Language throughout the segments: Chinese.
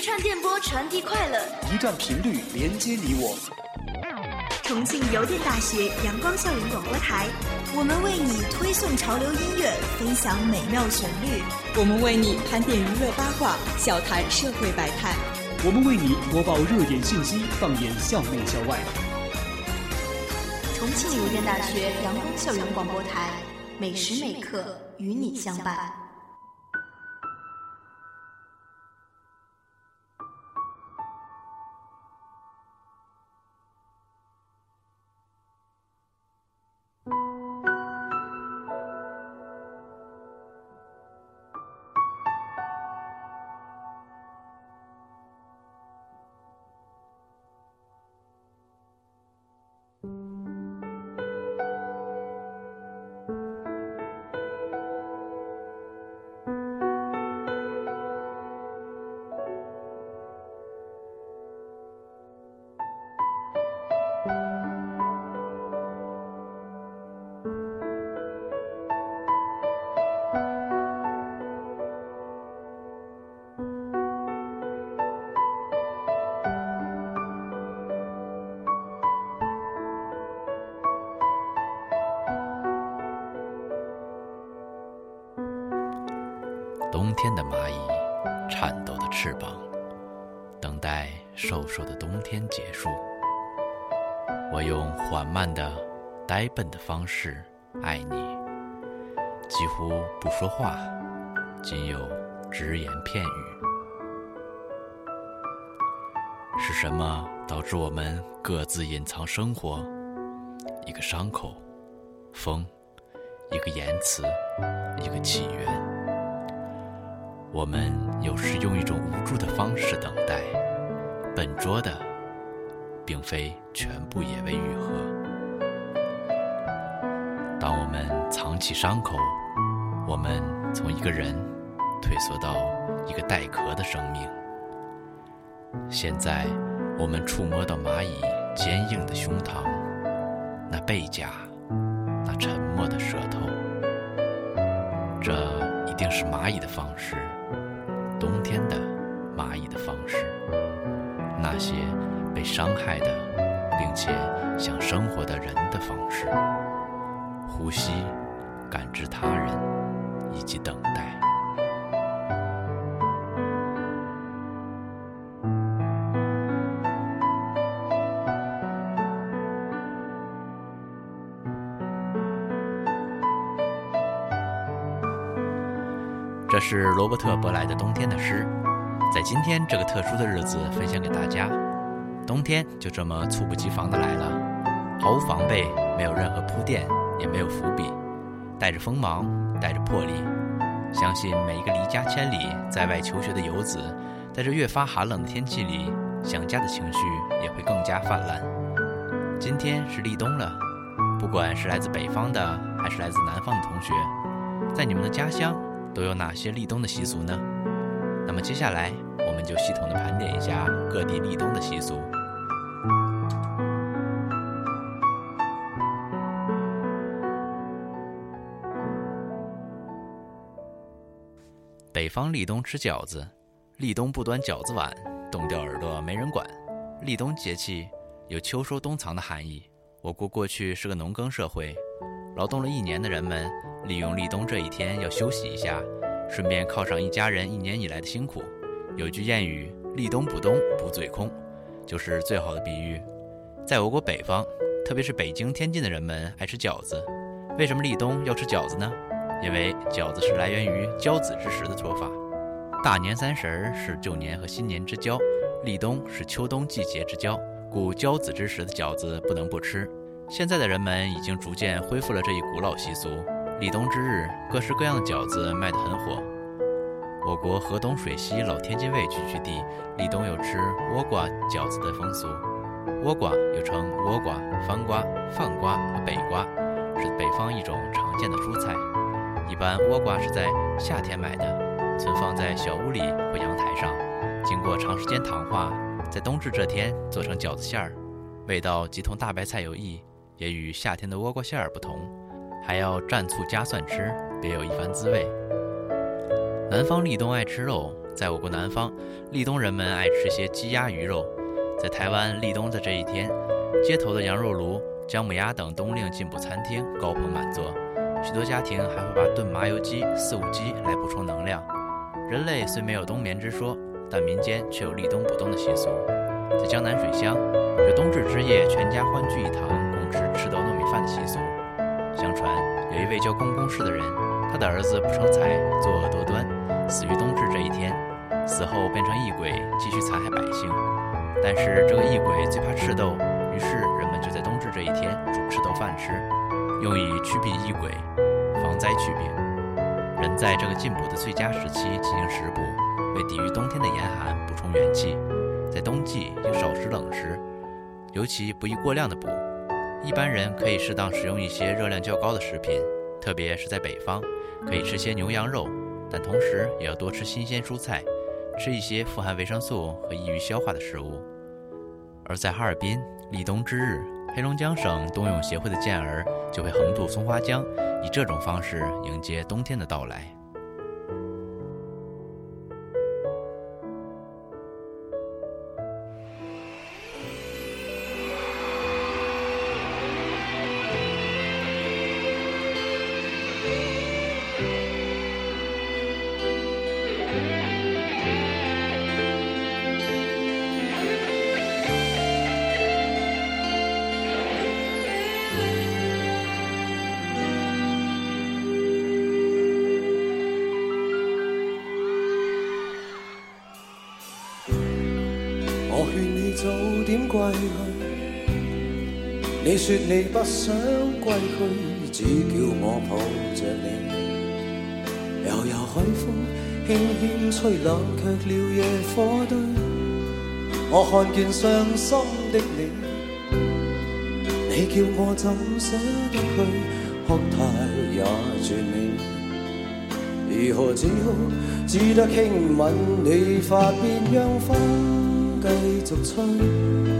一串电波传递快乐，一段频率连接你我。重庆邮电大学阳光校园广播台，我们为你推送潮流音乐，分享美妙旋律；我们为你盘点娱乐八卦，笑谈社会百态；我们为你播报热点信息，放眼校内校外。重庆邮电大学阳光校园广播台，每时每刻与你相伴。的蚂蚁，颤抖的翅膀，等待瘦瘦的冬天结束。我用缓慢的、呆笨的方式爱你，几乎不说话，仅有只言片语。是什么导致我们各自隐藏生活？一个伤口，风，一个言辞，一个起源。我们有时用一种无助的方式等待，笨拙的，并非全部也为愈合。当我们藏起伤口，我们从一个人退缩到一个带壳的生命。现在，我们触摸到蚂蚁坚硬的胸膛，那背甲，那沉默的舌头，这一定是蚂蚁的方式。冬天的蚂蚁的方式，那些被伤害的，并且想生活的人的方式，呼吸、感知他人以及等待。是罗伯特·伯莱的《冬天的诗》，在今天这个特殊的日子分享给大家。冬天就这么猝不及防的来了，毫无防备，没有任何铺垫，也没有伏笔，带着锋芒，带着魄力。相信每一个离家千里在外求学的游子，在这越发寒冷的天气里，想家的情绪也会更加泛滥。今天是立冬了，不管是来自北方的，还是来自南方的同学，在你们的家乡。都有哪些立冬的习俗呢？那么接下来我们就系统的盘点一下各地立冬的习俗。北方立冬吃饺子，立冬不端饺子碗，冻掉耳朵没人管。立冬节气有秋收冬藏的含义。我国过去是个农耕社会，劳动了一年的人们。利用立冬这一天要休息一下，顺便犒赏一家人一年以来的辛苦。有句谚语“立冬补冬补嘴空”，就是最好的比喻。在我国北方，特别是北京、天津的人们爱吃饺子。为什么立冬要吃饺子呢？因为饺子是来源于交子之时的做法。大年三十儿是旧年和新年之交，立冬是秋冬季节之交，故交子之时的饺子不能不吃。现在的人们已经逐渐恢复了这一古老习俗。立冬之日，各式各样的饺子卖得很火。我国河东水西老天津卫聚居地，立冬有吃倭瓜饺子的风俗。倭瓜又称倭瓜、番瓜、饭瓜和北瓜，是北方一种常见的蔬菜。一般倭瓜是在夏天买的，存放在小屋里或阳台上，经过长时间糖化，在冬至这天做成饺子馅儿，味道即同大白菜有异，也与夏天的倭瓜馅儿不同。还要蘸醋加蒜吃，别有一番滋味。南方立冬爱吃肉，在我国南方，立冬人们爱吃些鸡鸭鱼肉。在台湾立冬的这一天，街头的羊肉炉、姜母鸭等冬令进补餐厅高朋满座，许多家庭还会把炖麻油鸡、四物鸡来补充能量。人类虽没有冬眠之说，但民间却有立冬补冬的习俗。在江南水乡，有冬至之夜全家欢聚一堂是吃赤豆糯米饭的习俗。相传有一位叫公公氏的人，他的儿子不成才，作恶多端。死于冬至这一天，死后变成异鬼，继续残害百姓。但是这个异鬼最怕赤豆，于是人们就在冬至这一天煮赤豆饭吃，用以驱避异鬼，防灾祛病。人在这个进补的最佳时期进行食补，为抵御冬天的严寒补充元气。在冬季应少食冷食，尤其不宜过量的补。一般人可以适当食用一些热量较高的食品，特别是在北方，可以吃些牛羊肉。但同时也要多吃新鲜蔬菜，吃一些富含维生素和易于消化的食物。而在哈尔滨立冬之日，黑龙江省冬泳协会的健儿就会横渡松花江，以这种方式迎接冬天的到来。归去，你说你不想归去，只叫我抱着你。悠悠海风轻轻吹，冷却了野火堆。我看见伤心的你，你叫我怎舍得去？哭太也绝美，如何只好只得轻吻你发边，让风继续吹。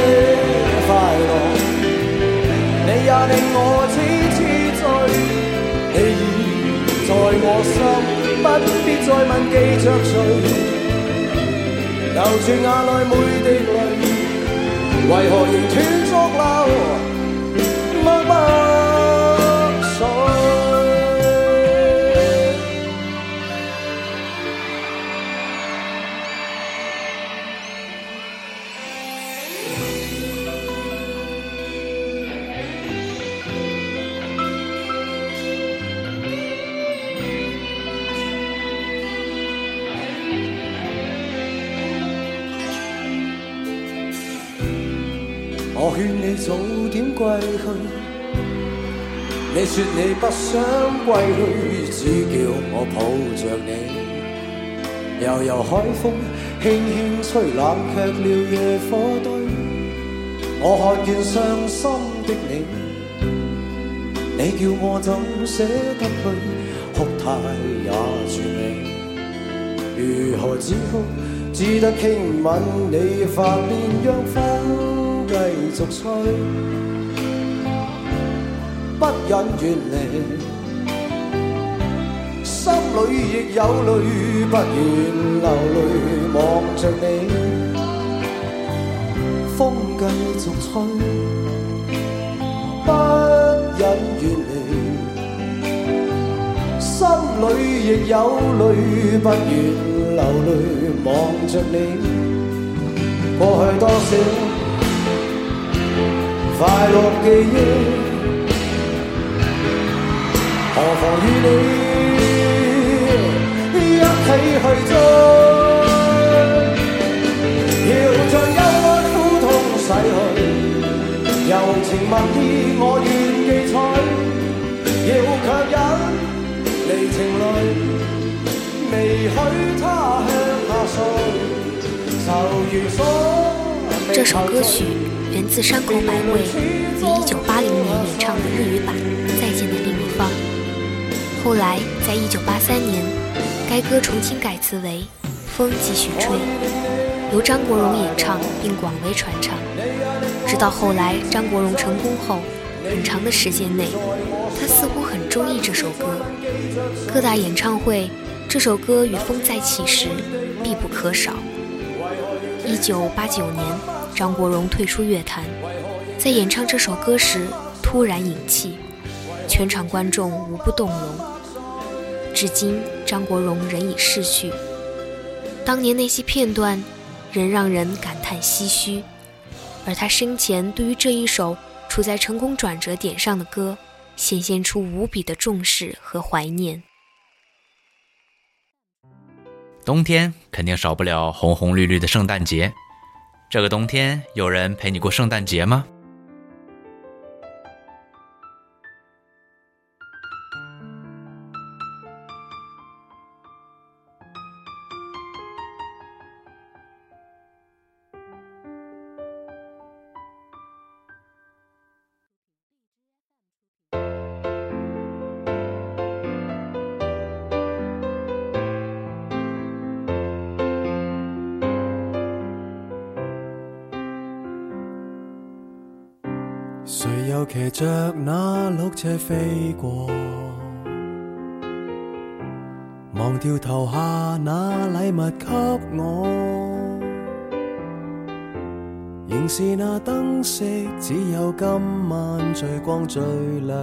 以令你快乐，你也令我痴痴醉。你已在我心，不必再问记着谁。流住眼内每滴泪，为何仍断续流？默默。你说你不想归去，只叫我抱着你。悠悠海风轻轻吹，冷却了野火堆。我看见伤心的你，你叫我怎舍得去？哭态也绝美，如何止哭？只得轻吻你发边，让风。继续吹，不忍远离，心里亦有泪，不愿流泪望着你。风继续吹，不忍远离，心里亦有泪，不愿流泪望着你。过去。多少快乐记忆，何妨与你一起去追。柔情蜜意，我愿记取，要情泪，未许他向下垂，愁如锁。这首歌曲源自山口百惠于一九八零年演唱的日语版《后来在一九八三年，该歌重新改词为《风继续吹》，由张国荣演唱并广为传唱。直到后来，张国荣成功后，很长的时间内，他似乎很中意这首歌。各大演唱会，这首歌与《风再起》时必不可少。一九八九年，张国荣退出乐坛，在演唱这首歌时突然引气，全场观众无不动容。至今，张国荣仍已逝去，当年那些片段，仍让人感叹唏嘘。而他生前对于这一首处在成功转折点上的歌，显现出无比的重视和怀念。冬天肯定少不了红红绿绿的圣诞节，这个冬天有人陪你过圣诞节吗？谁又骑着那鹿车飞过？忘掉投下那礼物给我，仍是那灯饰，只有今晚最光最亮，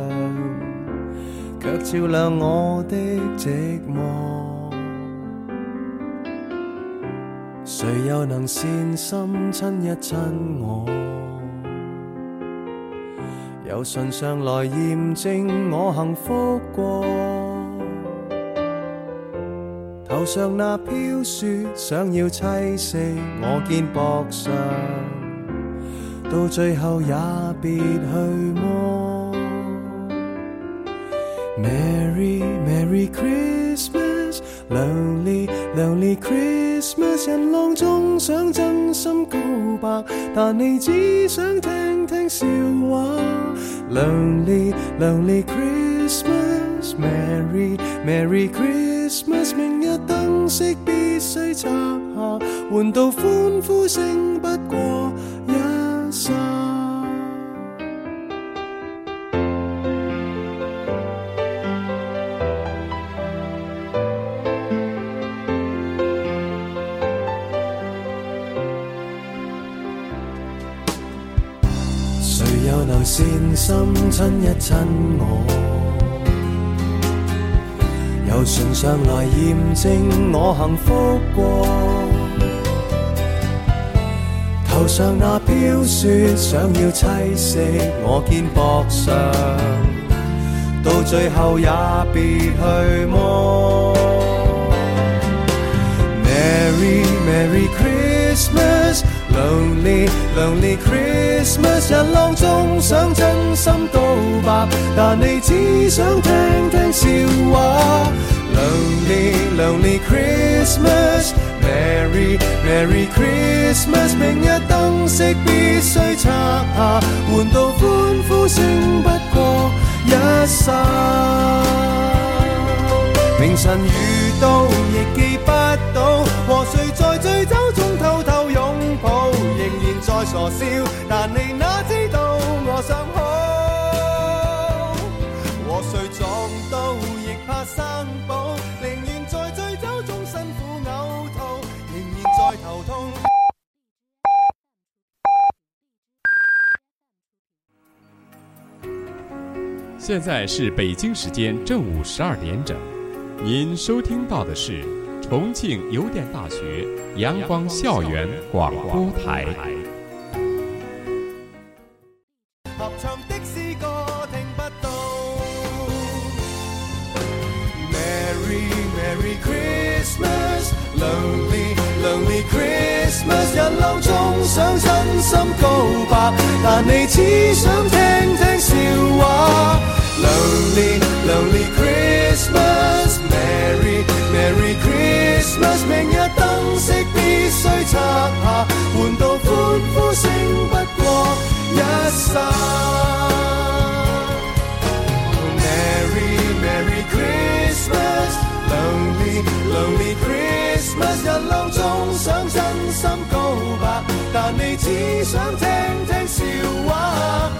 却照亮我的寂寞。谁又能善心亲一亲我？由唇上来验证我幸福过，头上那飘雪想要栖息我肩膊上，到最后也别去摸。Merry Merry Christmas，Lonely Lonely Christmas，人浪中想真心告白，但你只想听听笑话。Lonely Lonely Christmas，Merry Merry Christmas，明日灯饰必须拆下，换到欢呼声不过一刹。善心亲一亲我？由唇上来验证我幸福过。头上那飘雪想要栖息我肩膊上，到最后也别去摸。Merry Merry Christmas。Lonely Lonely Christmas，人浪中想真心告白，但你只想听听笑话。Lonely Lonely Christmas，Merry Merry Christmas，明日灯饰必须拆下，换到欢呼声不过一刹。明晨遇到亦 仍然在傻笑，但你哪知道我想好。和谁撞到亦怕生保，宁愿在醉酒中辛苦呕吐，仍然在头痛。现在是北京时间正午十二点整，您收听到的是。重庆邮电大学阳光校园广播台。必須拆下，换到欢呼声不过一刹。Merry Merry Christmas, Lonely Lonely Christmas，人浪中想真心告白，但你只想听听笑话。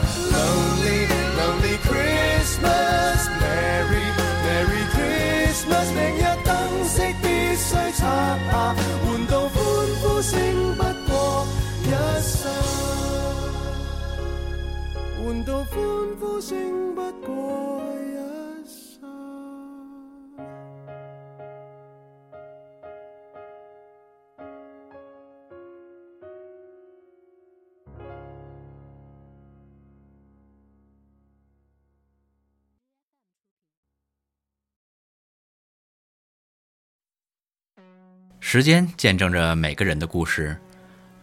时间见证着每个人的故事，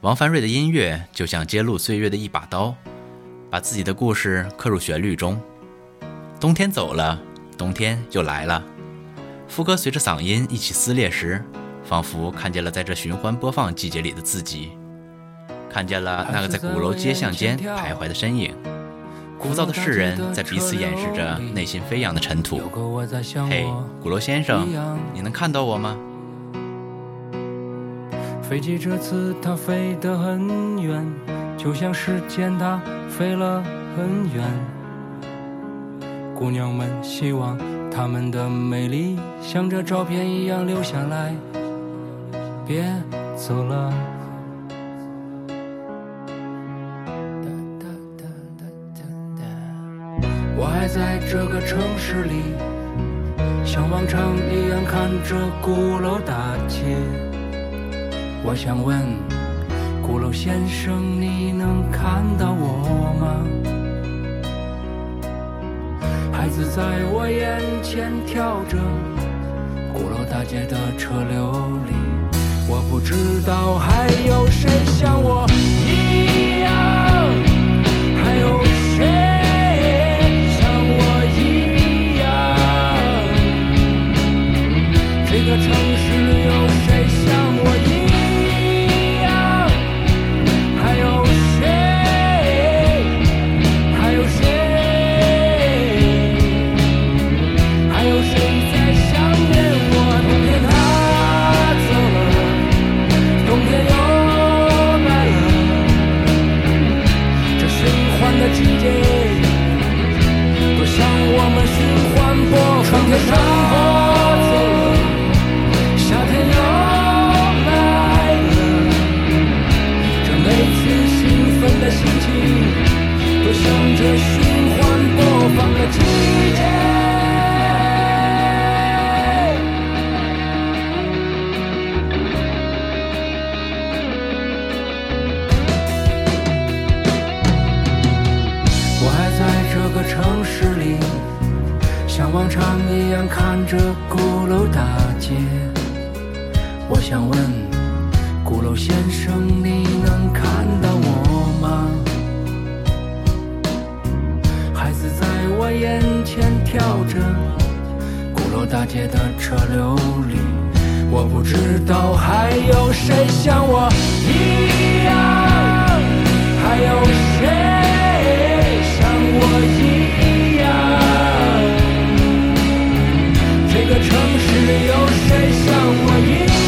王凡瑞的音乐就像揭露岁月的一把刀，把自己的故事刻入旋律中。冬天走了，冬天又来了，副歌随着嗓音一起撕裂时，仿佛看见了在这循环播放季节里的自己，看见了那个在鼓楼街巷间徘徊的身影。枯燥的世人在彼此掩饰着内心飞扬的尘土。嘿，鼓楼先生，你能看到我吗？飞机这次它飞得很远，就像时间它飞了很远。姑娘们希望她们的美丽像这照片一样留下来，别走了。我还在这个城市里，像往常一样看着鼓楼大街。我想问，鼓楼先生，你能看到我吗？孩子在我眼前跳着，鼓楼大街的车流里，我不知道还有谁像我往常一样看着鼓楼大街。我想问，鼓楼先生，你能看到我吗？孩子在我眼前跳着，鼓楼大街的车流里，我不知道还有谁像我一样，还有谁像我一这个城市有谁像我一样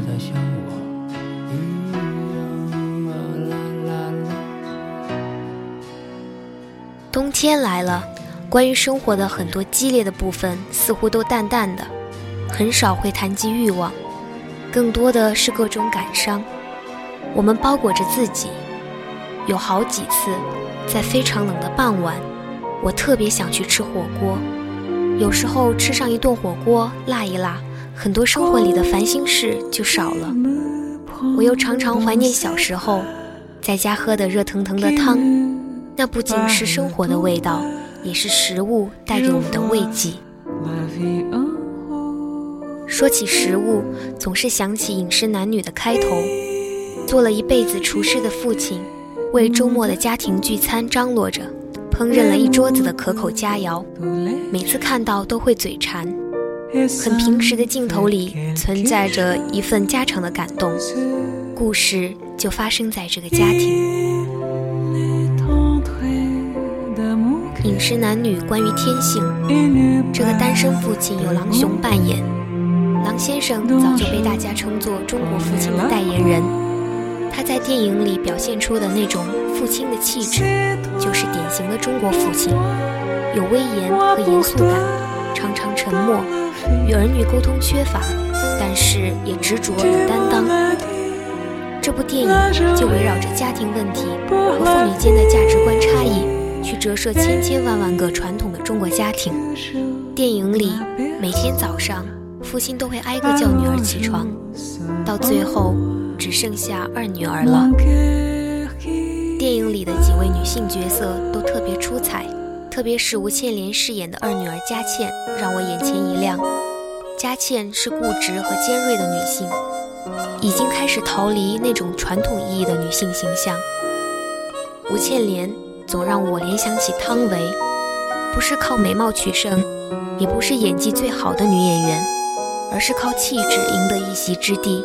有个我。冬天来了，关于生活的很多激烈的部分似乎都淡淡的，很少会谈及欲望，更多的是各种感伤。我们包裹着自己，有好几次，在非常冷的傍晚，我特别想去吃火锅。有时候吃上一顿火锅，辣一辣，很多生活里的烦心事就少了。我又常常怀念小时候，在家喝的热腾腾的汤，那不仅是生活的味道，也是食物带给我们的慰藉。说起食物，总是想起《饮食男女》的开头。做了一辈子厨师的父亲，为周末的家庭聚餐张罗着，烹饪了一桌子的可口佳肴。每次看到都会嘴馋。很平时的镜头里，存在着一份家常的感动。故事就发生在这个家庭。饮食男女关于天性，这个单身父亲由狼雄扮演。狼先生早就被大家称作中国父亲的代言人。他在电影里表现出的那种父亲的气质，就是典型的中国父亲，有威严和严肃感，常常沉默，与儿女沟通缺乏，但是也执着有担当。这部电影就围绕着家庭问题和父女间的价值观差异，去折射千千万万个传统的中国家庭。电影里每天早上，父亲都会挨个叫女儿起床，到最后。只剩下二女儿了。电影里的几位女性角色都特别出彩，特别是吴倩莲饰演的二女儿佳倩，让我眼前一亮。佳倩是固执和尖锐的女性，已经开始逃离那种传统意义的女性形象。吴倩莲总让我联想起汤唯，不是靠美貌取胜，也不是演技最好的女演员，而是靠气质赢得一席之地。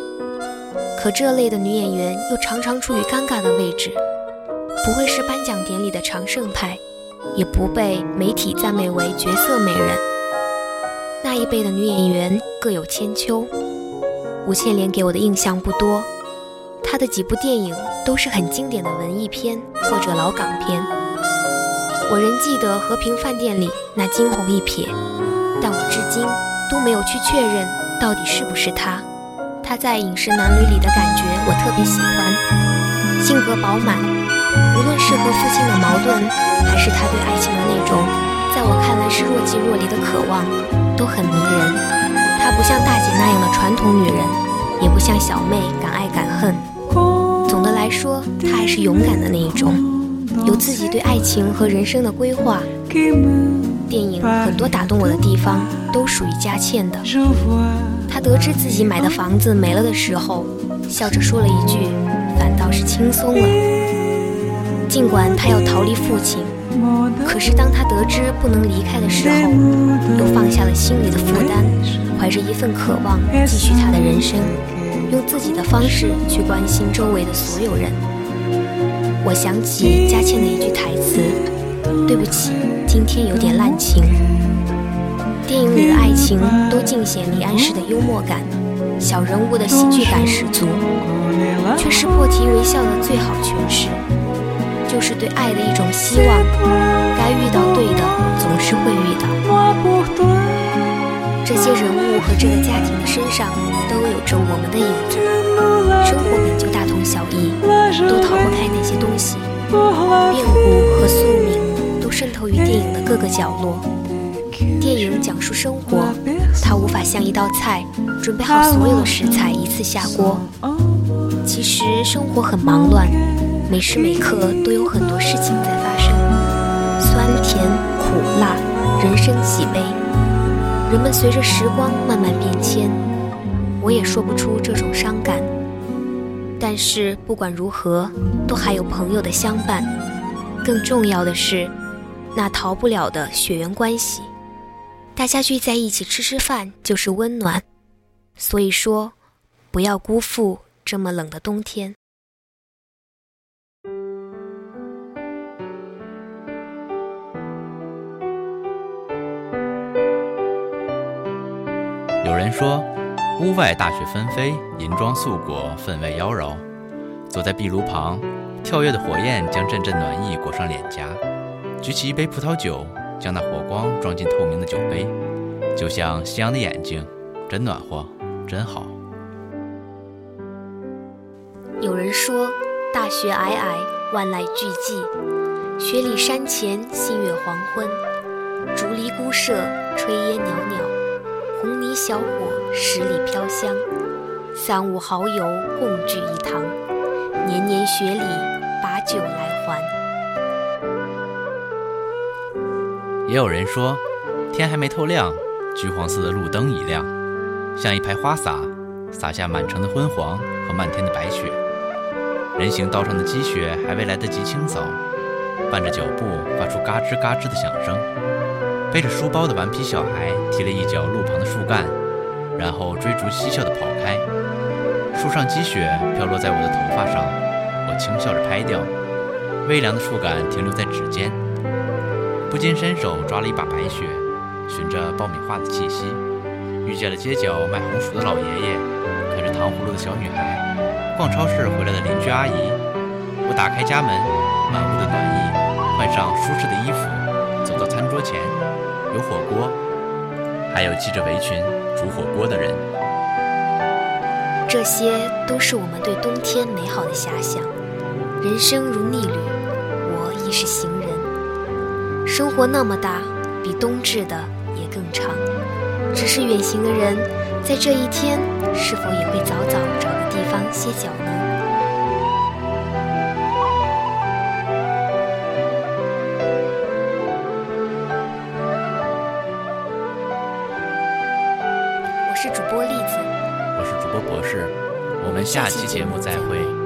可这类的女演员又常常处于尴尬的位置，不会是颁奖典礼的常胜派，也不被媒体赞美为绝色美人。那一辈的女演员各有千秋，吴倩莲给我的印象不多，她的几部电影都是很经典的文艺片或者老港片。我仍记得《和平饭店》里那惊鸿一瞥，但我至今都没有去确认到底是不是她。他在《饮食男女》里的感觉我特别喜欢，性格饱满，无论是和父亲的矛盾，还是他对爱情的那种，在我看来是若即若离的渴望，都很迷人。她不像大姐那样的传统女人，也不像小妹敢爱敢恨。总的来说，她还是勇敢的那一种，有自己对爱情和人生的规划。电影很多打动我的地方，都属于佳倩的。她得知自己买的房子没了的时候，笑着说了一句：“反倒是轻松了。”尽管他要逃离父亲，可是当他得知不能离开的时候，又放下了心里的负担，怀着一份渴望继续他的人生，用自己的方式去关心周围的所有人。我想起佳倩的一句台词：“对不起，今天有点滥情。”电影里的爱情都尽显李安式的幽默感，小人物的喜剧感十足，却是破涕为笑的最好诠释，就是对爱的一种希望。该遇到对的，总是会遇到。这些人物和这个家庭的身上都有着我们的影子。生活本就大同小异，都逃不开那些东西，变故和宿命都渗透于电影的各个角落。电影讲述生活，它无法像一道菜，准备好所有的食材一次下锅。其实生活很忙乱，每时每刻都有很多事情在发生，酸甜苦辣，人生喜悲。人们随着时光慢慢变迁，我也说不出这种伤感。但是不管如何，都还有朋友的相伴。更重要的是，那逃不了的血缘关系。大家聚在一起吃吃饭就是温暖。所以说，不要辜负这么冷的冬天。有人说，屋外大雪纷飞，银装素裹，分外妖娆。坐在壁炉旁，跳跃的火焰将阵阵暖意裹上脸颊。举起一杯葡萄酒，将那火光装进透明的酒杯，就像夕阳的眼睛，真暖和，真好。有人说，大雪皑皑，万籁俱寂，雪里山前，新月黄昏，竹篱孤舍，炊烟袅袅。红泥小火，十里飘香。三五好友共聚一堂，年年雪里把酒来还。也有人说，天还没透亮，橘黄色的路灯已亮，像一排花洒，洒下满城的昏黄和漫天的白雪。人行道上的积雪还未来得及清扫，伴着脚步发出嘎吱嘎吱的响声。背着书包的顽皮小孩踢了一脚路旁的树干，然后追逐嬉笑地跑开。树上积雪飘落在我的头发上，我轻笑着拍掉。微凉的触感停留在指尖，不禁伸手抓了一把白雪，循着爆米花的气息，遇见了街角卖红薯的老爷爷，啃着糖葫芦的小女孩，逛超市回来的邻居阿姨。我打开家门，满屋的暖意，换上舒适的衣服，走到餐桌前。有火锅，还有系着围裙煮火锅的人。这些都是我们对冬天美好的遐想。人生如逆旅，我亦是行人。生活那么大，比冬至的也更长。只是远行的人，在这一天，是否也会早早找个地方歇脚呢？下期节目再会。